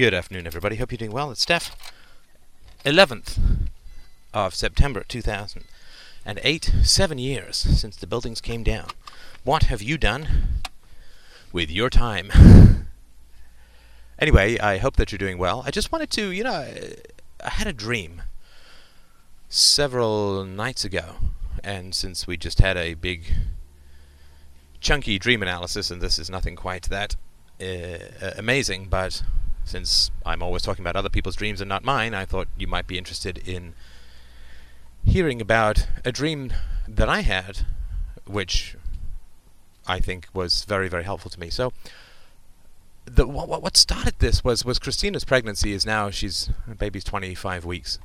Good afternoon, everybody. Hope you're doing well. It's Steph. 11th of September 2008, seven years since the buildings came down. What have you done with your time? Anyway, I hope that you're doing well. I just wanted to, you know, I had a dream several nights ago, and since we just had a big, chunky dream analysis, and this is nothing quite that uh, amazing, but since I'm always talking about other people's dreams and not mine, I thought you might be interested in hearing about a dream that I had, which I think was very, very helpful to me. So, the what, what started this was was Christina's pregnancy is now she's baby's 25 weeks,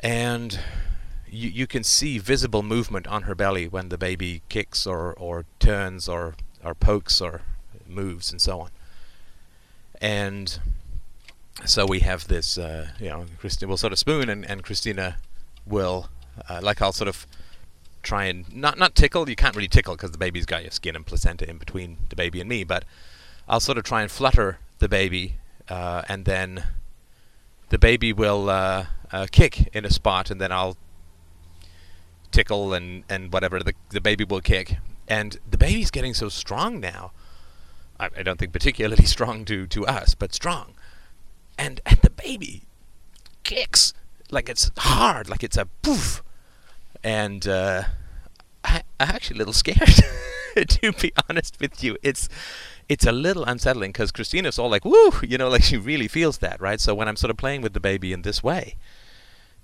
and you you can see visible movement on her belly when the baby kicks or or turns or or pokes or moves and so on. And so we have this, uh, you know, Christina will sort of spoon and, and Christina will, uh, like I'll sort of try and not not tickle. You can't really tickle because the baby's got your skin and placenta in between the baby and me, but I'll sort of try and flutter the baby, uh, and then the baby will uh, uh, kick in a spot, and then I'll tickle and, and whatever the the baby will kick. And the baby's getting so strong now. I, I don't think particularly strong to, to us, but strong. And and the baby kicks like it's hard, like it's a poof. And uh, I, I'm actually a little scared, to be honest with you. It's it's a little unsettling because Christina's all like, woo, you know, like she really feels that, right? So when I'm sort of playing with the baby in this way,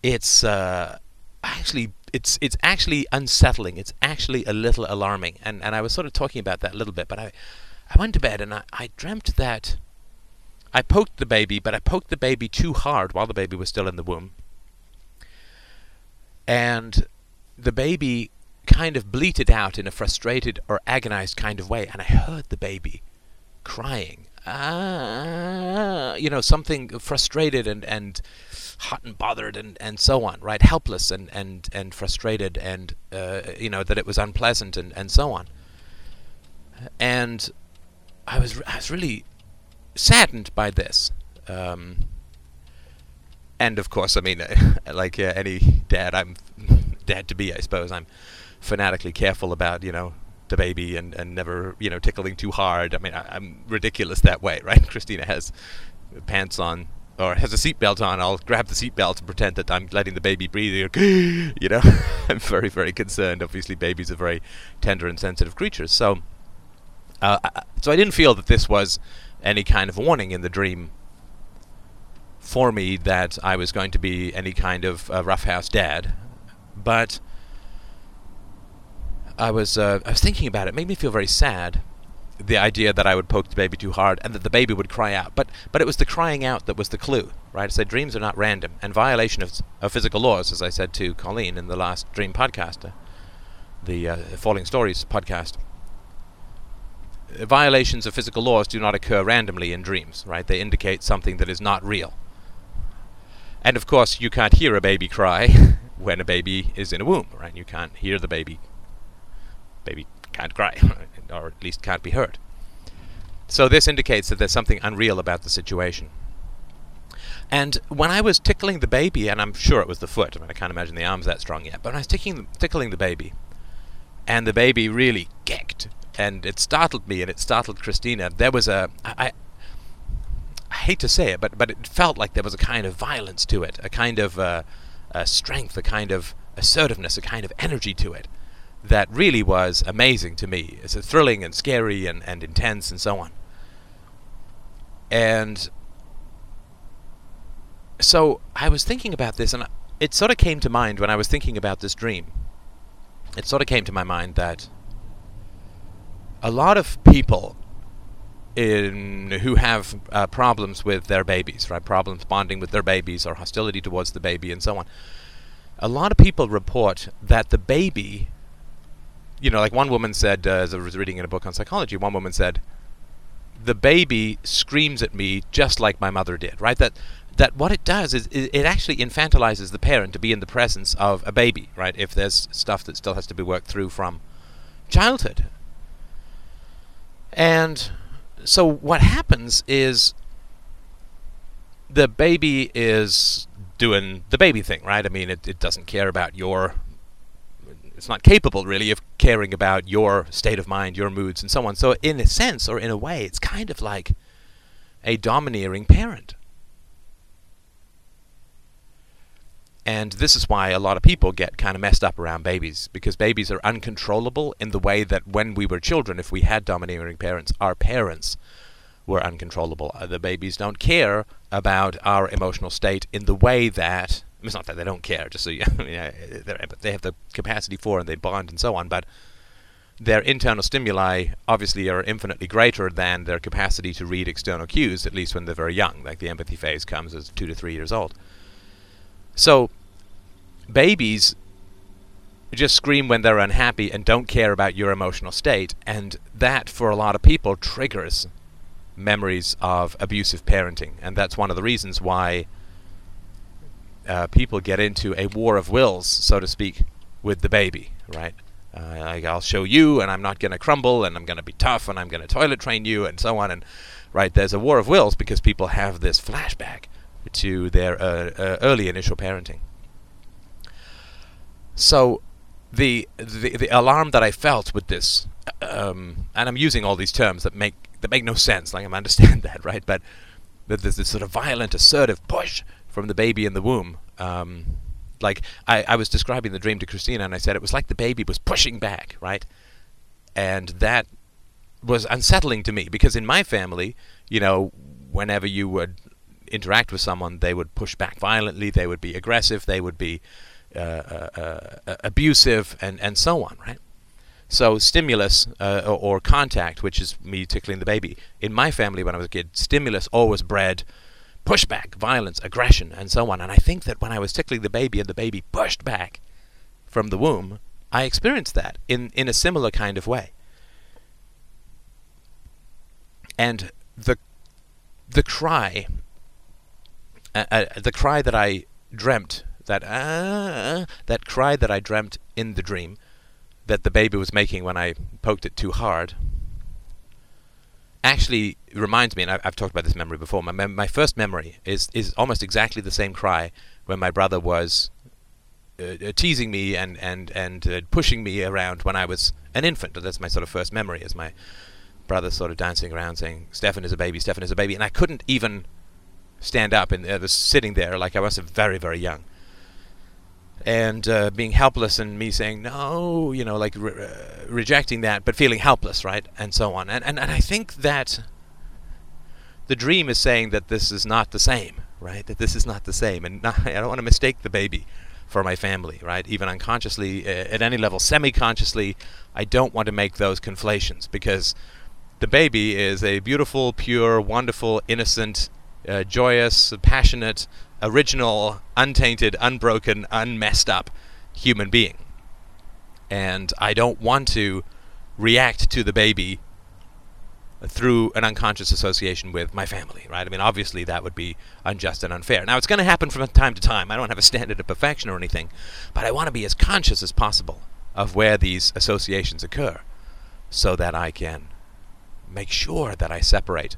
it's uh, actually it's it's actually unsettling. It's actually a little alarming. And and I was sort of talking about that a little bit, but I I went to bed and I, I dreamt that I poked the baby, but I poked the baby too hard while the baby was still in the womb. And the baby kind of bleated out in a frustrated or agonized kind of way, and I heard the baby crying. Ah, you know, something frustrated and, and hot and bothered and, and so on, right? Helpless and, and, and frustrated and, uh, you know, that it was unpleasant and, and so on. And I was, I was really saddened by this. Um, and of course, I mean, like uh, any dad, I'm dad to be, I suppose. I'm fanatically careful about, you know, the baby and, and never, you know, tickling too hard. I mean, I, am ridiculous that way, right? Christina has pants on or has a seatbelt on. I'll grab the seatbelt and pretend that I'm letting the baby breathe. You know, I'm very, very concerned. Obviously, babies are very tender and sensitive creatures. So, uh, so I didn't feel that this was any kind of warning in the dream for me that I was going to be any kind of uh, roughhouse dad, but I was uh, I was thinking about it. it. Made me feel very sad. The idea that I would poke the baby too hard and that the baby would cry out, but but it was the crying out that was the clue, right? Said dreams are not random, and violation of, of physical laws, as I said to Colleen in the last Dream podcast, the uh, Falling Stories podcast. Violations of physical laws do not occur randomly in dreams, right? They indicate something that is not real. And of course, you can't hear a baby cry when a baby is in a womb, right? You can't hear the baby baby can't cry, or at least can't be heard. So this indicates that there's something unreal about the situation. And when I was tickling the baby, and I'm sure it was the foot, I mean, I can't imagine the arm's that strong yet, but when I was tickling, tickling the baby, and the baby really kicked, and it startled me, and it startled Christina, there was a, I, I hate to say it, but, but it felt like there was a kind of violence to it, a kind of uh, a strength, a kind of assertiveness, a kind of energy to it that really was amazing to me. It's thrilling and scary and, and intense and so on. And so I was thinking about this, and it sort of came to mind when I was thinking about this dream. It sort of came to my mind that a lot of people in who have uh, problems with their babies, right? Problems bonding with their babies or hostility towards the baby and so on. A lot of people report that the baby you know, like one woman said, uh, as I was reading in a book on psychology, one woman said, "The baby screams at me just like my mother did." Right? That that what it does is it actually infantilizes the parent to be in the presence of a baby. Right? If there's stuff that still has to be worked through from childhood, and so what happens is the baby is doing the baby thing, right? I mean, it, it doesn't care about your. It's not capable, really, of caring about your state of mind, your moods, and so on. So, in a sense, or in a way, it's kind of like a domineering parent. And this is why a lot of people get kind of messed up around babies, because babies are uncontrollable in the way that when we were children, if we had domineering parents, our parents were uncontrollable. Uh, the babies don't care about our emotional state in the way that it's not that they don't care, just so you, know, they have the capacity for and they bond and so on, but their internal stimuli obviously are infinitely greater than their capacity to read external cues, at least when they're very young. Like the empathy phase comes as two to three years old. So, babies just scream when they're unhappy and don't care about your emotional state, and that, for a lot of people, triggers memories of abusive parenting, and that's one of the reasons why uh, people get into a war of wills, so to speak, with the baby, right? Uh, like I'll show you, and I'm not going to crumble, and I'm going to be tough, and I'm going to toilet train you, and so on. And right, there's a war of wills because people have this flashback to their uh, uh, early initial parenting. So, the, the the alarm that I felt with this, um, and I'm using all these terms that make that make no sense. Like I understand that, right? But that there's this sort of violent, assertive push from the baby in the womb. Um, like I, I was describing the dream to Christina, and I said it was like the baby was pushing back, right? And that was unsettling to me because in my family, you know, whenever you would interact with someone, they would push back violently, they would be aggressive, they would be uh, uh, uh, abusive, and, and so on, right? So stimulus uh, or, or, contact, which is me tickling the baby, in my family when I was a kid, stimulus always bred pushback, violence, aggression, and so on. And I think that when I was tickling the baby and the baby pushed back from the womb, I experienced that in, in a similar kind of way. And the the cry, uh, uh, the cry that I dreamt, that uh, that cry that I dreamt in the dream, that the baby was making when I poked it too hard, actually reminds me, and I've, talked about this memory before. My my first memory is is almost exactly the same cry when my brother was uh, uh, teasing me and and and uh, pushing me around when I was an infant. That's my sort of first memory, is my brother sort of dancing around saying, "Stefan is a baby, Stefan is a baby," and I couldn't even stand up, and I was sitting there like I was very very young. And uh, being helpless and me saying no you know like re- uh, rejecting that but feeling helpless right and so on. And, and and i think that the dream is saying that this is not the same right that this is not the same. And not, i don't want to mistake the baby for my family right even unconsciously uh, at any level. Semi-consciously i don't want to make those conflations because the baby is a beautiful pure wonderful innocent uh, joyous passionate original, untainted, unbroken, unmessed up human being. And I don't want to react to the baby through an unconscious association with my family, right? I mean, obviously that would be unjust and unfair. Now, it's going to happen from time to time. I don't have a standard of perfection or anything, but I want to be as conscious as possible of where these associations occur so that I can make sure that I separate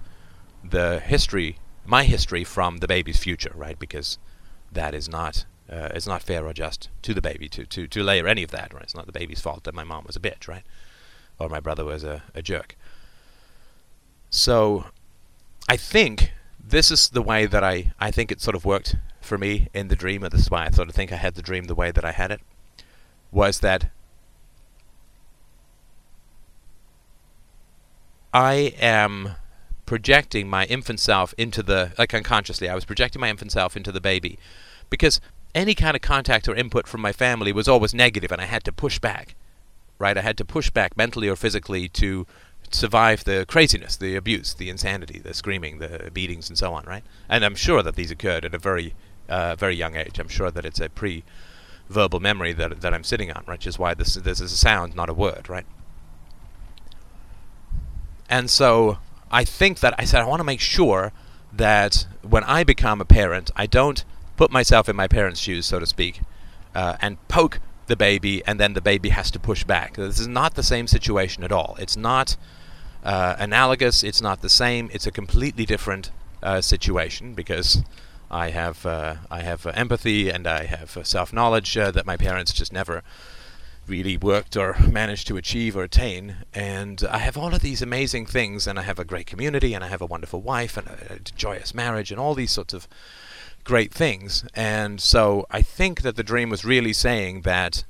the history my history from the baby's future, right? Because that is not uh, it's not fair or just to the baby to, to, to layer any of that, right? It's not the baby's fault that my mom was a bitch, right? Or my brother was a, a jerk. So I think this is the way that I, I think it sort of worked for me in the dream, and this is why I sort of think I had the dream the way that I had it, was that I am projecting my infant self into the like unconsciously I was projecting my infant self into the baby. Because any kind of contact or input from my family was always negative and I had to push back right? I had to push back mentally or physically to survive the craziness the abuse the insanity the screaming the beatings and so on right? And I'm sure that these occurred at a very uh, very young age. I'm sure that it's a pre verbal memory that that I'm sitting on right? Which is why this this is a sound not a word right? And so I think that I said I want to make sure that when I become a parent, I don't put myself in my parents' shoes, so to speak, uh, and poke the baby, and then the baby has to push back. This is not the same situation at all. It's not uh, analogous. It's not the same. It's a completely different uh, situation because I have uh, I have uh, empathy and I have uh, self knowledge that my parents just never really worked or managed to achieve or attain. And I have all of these amazing things, and I have a great community, and I have a wonderful wife, and a, a joyous marriage, and all these sorts of great things. And so I think that the dream was really saying that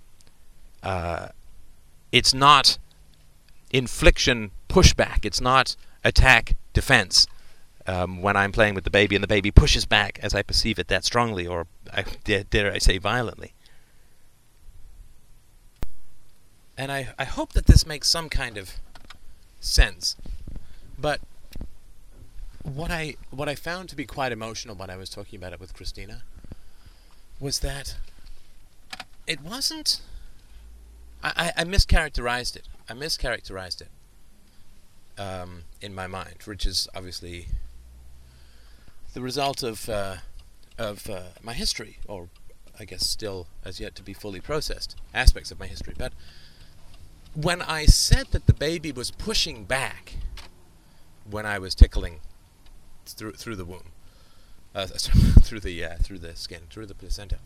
uh, it's not infliction pushback, it's not attack defense. Um, when I'm playing with the baby and the baby pushes back as I perceive it that strongly, or I, dare I say violently. And I, I hope that this makes some kind of sense. But what I what I found to be quite emotional when I was talking about it with Christina was that it wasn't I, I, I mischaracterized it. I mischaracterized it um, in my mind, which is obviously the result of uh, of uh, my history, or I guess still as yet to be fully processed aspects of my history. But when I said that the baby was pushing back when I was tickling through through the womb, uh, through the uh, through the skin, through the placenta.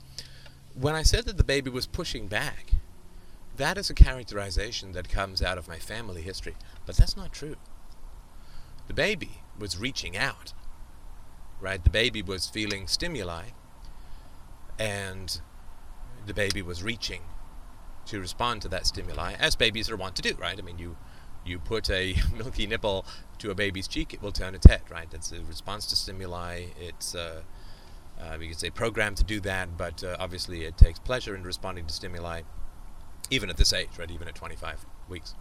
When I said that the baby was pushing back, that is a characterization that comes out of my family history, but that's not true. The baby was reaching out, right? The baby was feeling stimuli, and the baby was reaching to respond to that stimuli, as babies are wont to do, right? I mean, you you put a milky nipple to a baby's cheek, it will turn its head, right? It's a response to stimuli. It's uh, uh, we could say programmed to do that, but uh, obviously it takes pleasure in responding to stimuli, even at this age, right? Even at 25 weeks.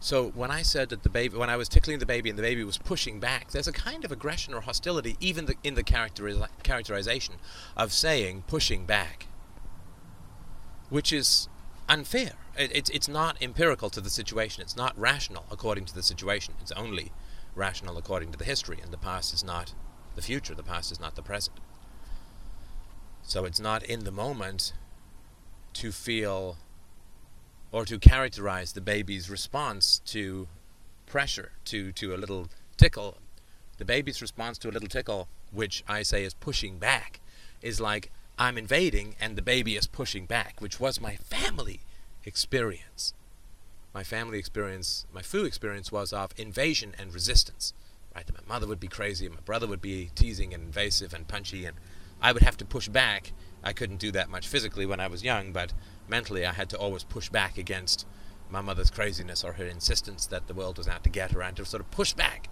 So when I said that the baby, when I was tickling the baby and the baby was pushing back, there's a kind of aggression or hostility, even the, in the characteriz- characterization of saying pushing back, which is unfair. It, it's it's not empirical to the situation. It's not rational according to the situation. It's only rational according to the history, and the past is not the future. The past is not the present. So it's not in the moment to feel or to characterize the baby's response to pressure, to, to a little tickle. The baby's response to a little tickle, which I say is pushing back, is like I'm invading and the baby is pushing back, which was my family experience. My family experience, my FOO experience was of invasion and resistance. Right? That my mother would be crazy, and my brother would be teasing and invasive and punchy, and I would have to push back. I couldn't do that much physically when I was young, but mentally I had to always push back against my mother's craziness or her insistence that the world was out to get her, and to sort of push back.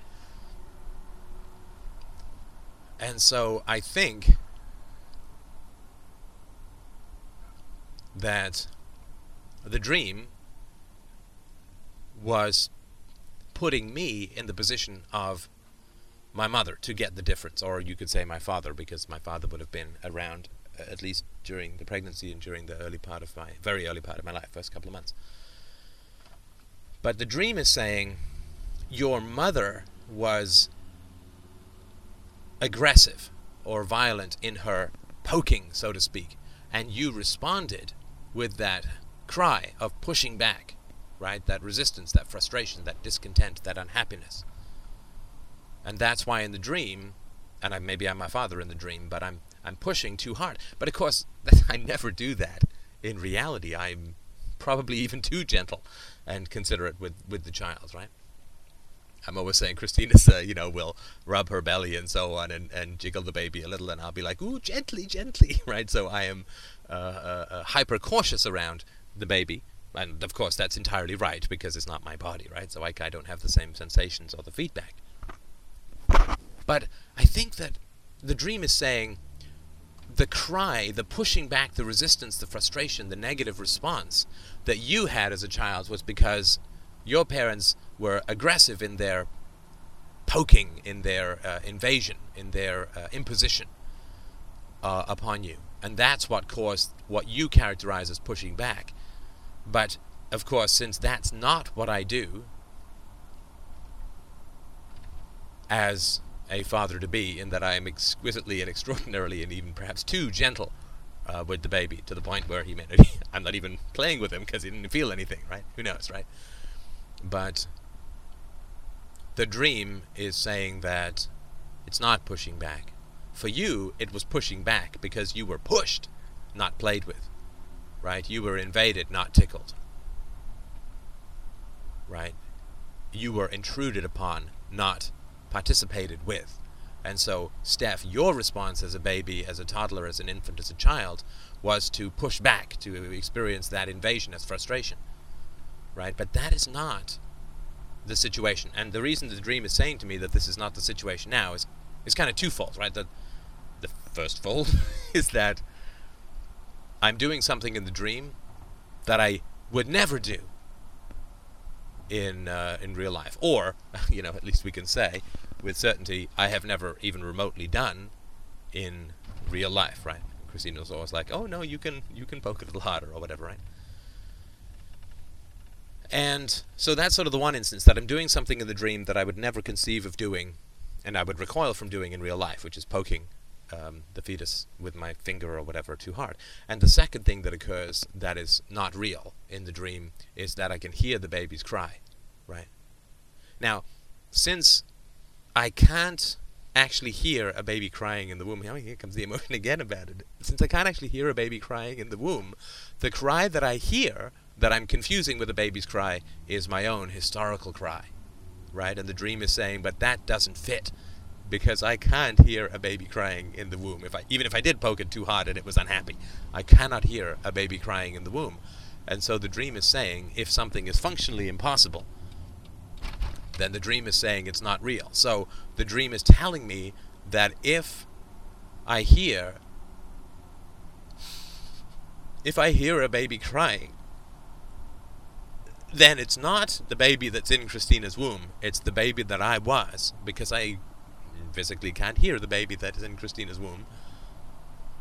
And so I think that the dream was putting me in the position of my mother to get the difference, or you could say my father, because my father would have been around uh, at least during the pregnancy and during the early part of my very early part of my life, first couple of months. But the dream is saying your mother was aggressive or violent in her poking, so to speak, and you responded with that cry of pushing back, right? That resistance, that frustration, that discontent, that unhappiness. And that's why in the dream, and I, maybe I'm my father in the dream, but I'm I'm pushing too hard. But of course, I never do that. In reality, I'm probably even too gentle and considerate with with the child, right? I'm always saying Christina's, uh, you know, will rub her belly and so on and, and jiggle the baby a little, and I'll be like, ooh, gently, gently, right? So I am hyper cautious around the baby. And of course, that's entirely right because it's not my body, right? So I, I don't have the same sensations or the feedback. But I think that the dream is saying the cry, the pushing back, the resistance, the frustration, the negative response that you had as a child was because your parents were aggressive in their poking, in their uh, invasion, in their uh, imposition uh, upon you. And that's what caused what you characterize as pushing back. But of course, since that's not what I do as a father to be, in that I am exquisitely and extraordinarily and even perhaps too gentle uh, with the baby to the point where he meant I'm not even playing with him because he didn't feel anything, right? Who knows, right? But the dream is saying that It's not pushing back. For you, it was pushing back because you were pushed, not played with. Right? You were invaded, not tickled. Right? You were intruded upon, not participated with. And so, Steph, your response as a baby, as a toddler, as an infant, as a child, was to push back, to experience that invasion as frustration. Right? But that is not the situation. And the reason the dream is saying to me that this is not the situation now is, is kind of twofold, right? The, the first fold is that I'm doing something in the dream that I would never do in uh, in real life, or you know, at least we can say with certainty, I have never even remotely done in real life, right? Christina was always like, "Oh no, you can you can poke a little harder or whatever," right? And so that's sort of the one instance that I'm doing something in the dream that I would never conceive of doing, and I would recoil from doing in real life, which is poking um, the fetus with my finger or whatever too hard. And the second thing that occurs that is not real in the dream is that I can hear the baby's cry, right? Now, since I can't actually hear a baby crying in the womb, here comes the emotion again about it. Since I can't actually hear a baby crying in the womb, the cry that I hear that I'm confusing with a baby's cry is my own historical cry, right? And the dream is saying, but that doesn't fit because I can't hear a baby crying in the womb. If I, even if I did poke it too hard and it was unhappy, I cannot hear a baby crying in the womb. And so the dream is saying, if something is functionally impossible, then the dream is saying it's not real. So the dream is telling me that if I hear if I hear a baby crying, then it's not the baby that's in Christina's womb. It's the baby that I was because I physically can't hear the baby that is in Christina's womb.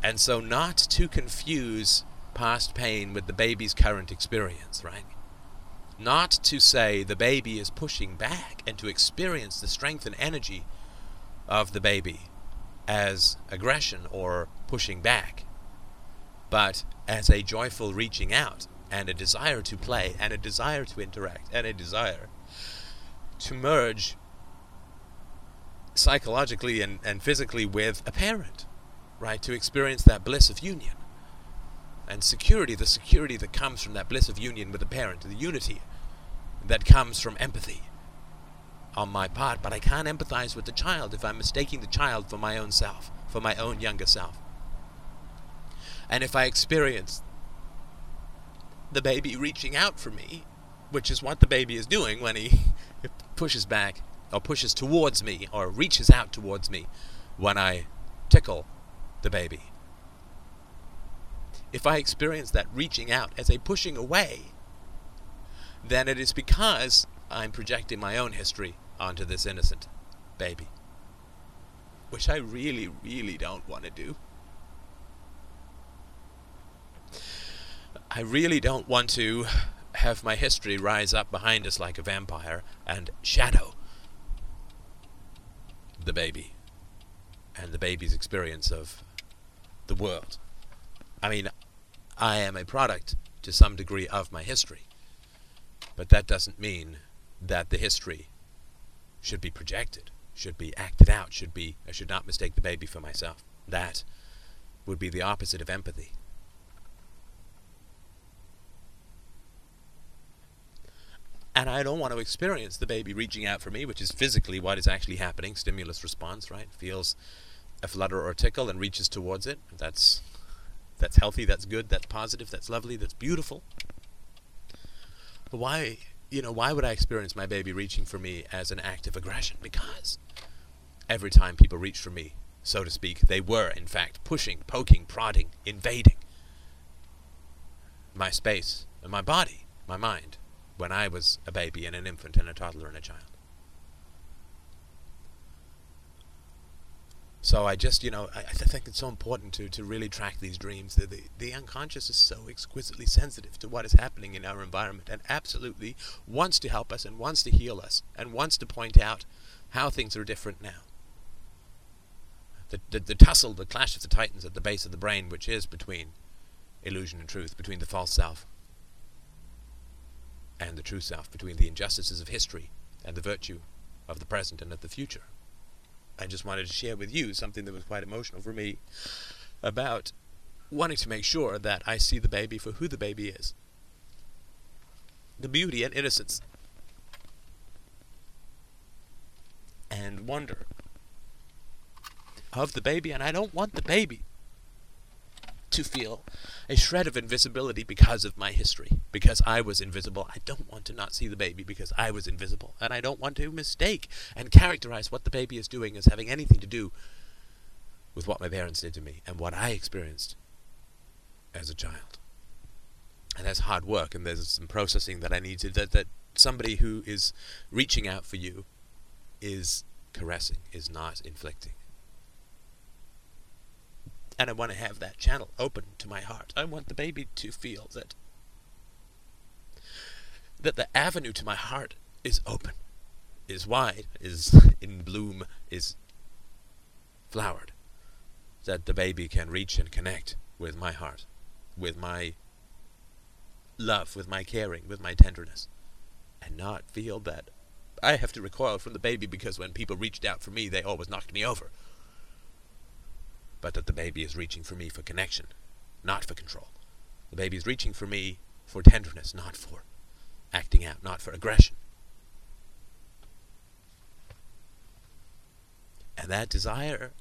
And so, not to confuse past pain with the baby's current experience, right? Not to say the baby is pushing back and to experience the strength and energy of the baby as aggression or pushing back, but as a joyful reaching out and a desire to play and a desire to interact and a desire to merge psychologically and, and physically with a parent, right? To experience that bliss of union and security, the security that comes from that bliss of union with a parent, the unity that comes from empathy on my part. But I can't empathize with the child if I'm mistaking the child for my own self, for my own younger self. And if I experience the baby reaching out for me, which is what the baby is doing when he pushes back or pushes towards me or reaches out towards me when I tickle the baby. If I experience that reaching out as a pushing away, then it is because I'm projecting my own history onto this innocent baby. Which I really, really don't want to do. I really don't want to have my history rise up behind us like a vampire and shadow the baby and the baby's experience of the world. I mean, I am a product to some degree of my history, but that doesn't mean that the history should be projected, should be acted out, should be I should not mistake the baby for myself. That would be the opposite of empathy. And I don't want to experience the baby reaching out for me, which is physically what is actually happening. Stimulus response, right? Feels a flutter or a tickle and reaches towards it. That's that's healthy. That's good. That's positive. That's lovely. That's beautiful. But why, you know, why would I experience my baby reaching for me as an act of aggression? Because every time people reach for me, so to speak, they were in fact pushing, poking, prodding, invading my space and my body, my mind when I was a baby and an infant and a toddler and a child. So I just, you know, I, I think it's so important to, to really track these dreams. The, the, the unconscious is so exquisitely sensitive to what is happening in our environment and absolutely wants to help us and wants to heal us and wants to point out how things are different now. The, the, the tussle, the clash of the titans at the base of the brain, which is between illusion and truth, between the false self and the true self, between the injustices of history and the virtue of the present and of the future. I just wanted to share with you something that was quite emotional for me about wanting to make sure that I see the baby for who the baby is. The beauty and innocence and wonder of the baby, and I don't want the baby to feel a shred of invisibility because of my history, because I was invisible. I don't want to not see the baby because I was invisible, and I don't want to mistake and characterize what the baby is doing as having anything to do with what my parents did to me and what I experienced as a child. And that's hard work, and there's some processing that I need to that, that somebody who is reaching out for you is caressing, is not inflicting and I want to have that channel open to my heart. I want the baby to feel that that the avenue to my heart is open, is wide, is in bloom, is flowered. That the baby can reach and connect with my heart, with my love, with my caring, with my tenderness, and not feel that I have to recoil from the baby because when people reached out for me, they always knocked me over but that the baby is reaching for me for connection, not for control. The baby is reaching for me for tenderness, not for acting out, not for aggression. And that desire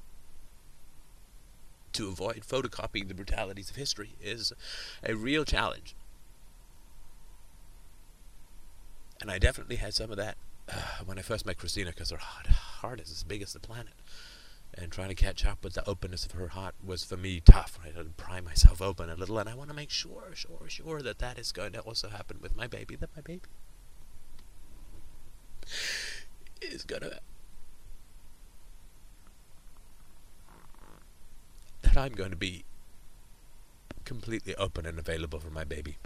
to avoid photocopying the brutalities of history is a real challenge. And I definitely had some of that uh, when I first met Christina because her heart, heart is as big as the planet and trying to catch up with the openness of her heart was for me tough. I had to pry myself open a little, and I want to make sure, sure, sure that that is going to also happen with my baby. That my baby is gonna that I'm going to be completely open and available for my baby,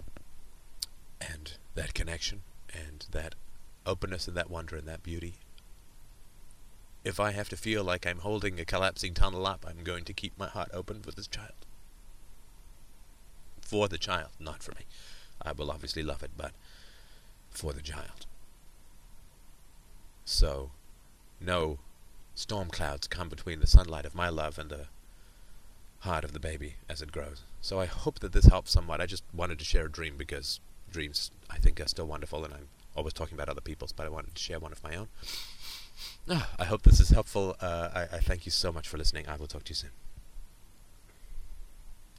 and that connection, and that openness, and that wonder, and that beauty if I have to feel like I'm holding a collapsing tunnel up, I'm going to keep my heart open for this child. For the child, not for me. I will obviously love it, but for the child. So, no storm clouds come between the sunlight of my love and the heart of the baby as it grows. So I hope that this helps somewhat. I just wanted to share a dream because dreams, I think, are still wonderful, and I'm always talking about other people's, but I wanted to share one of my own. I hope this is helpful. Uh, I, I thank you so much for listening. I will talk to you soon.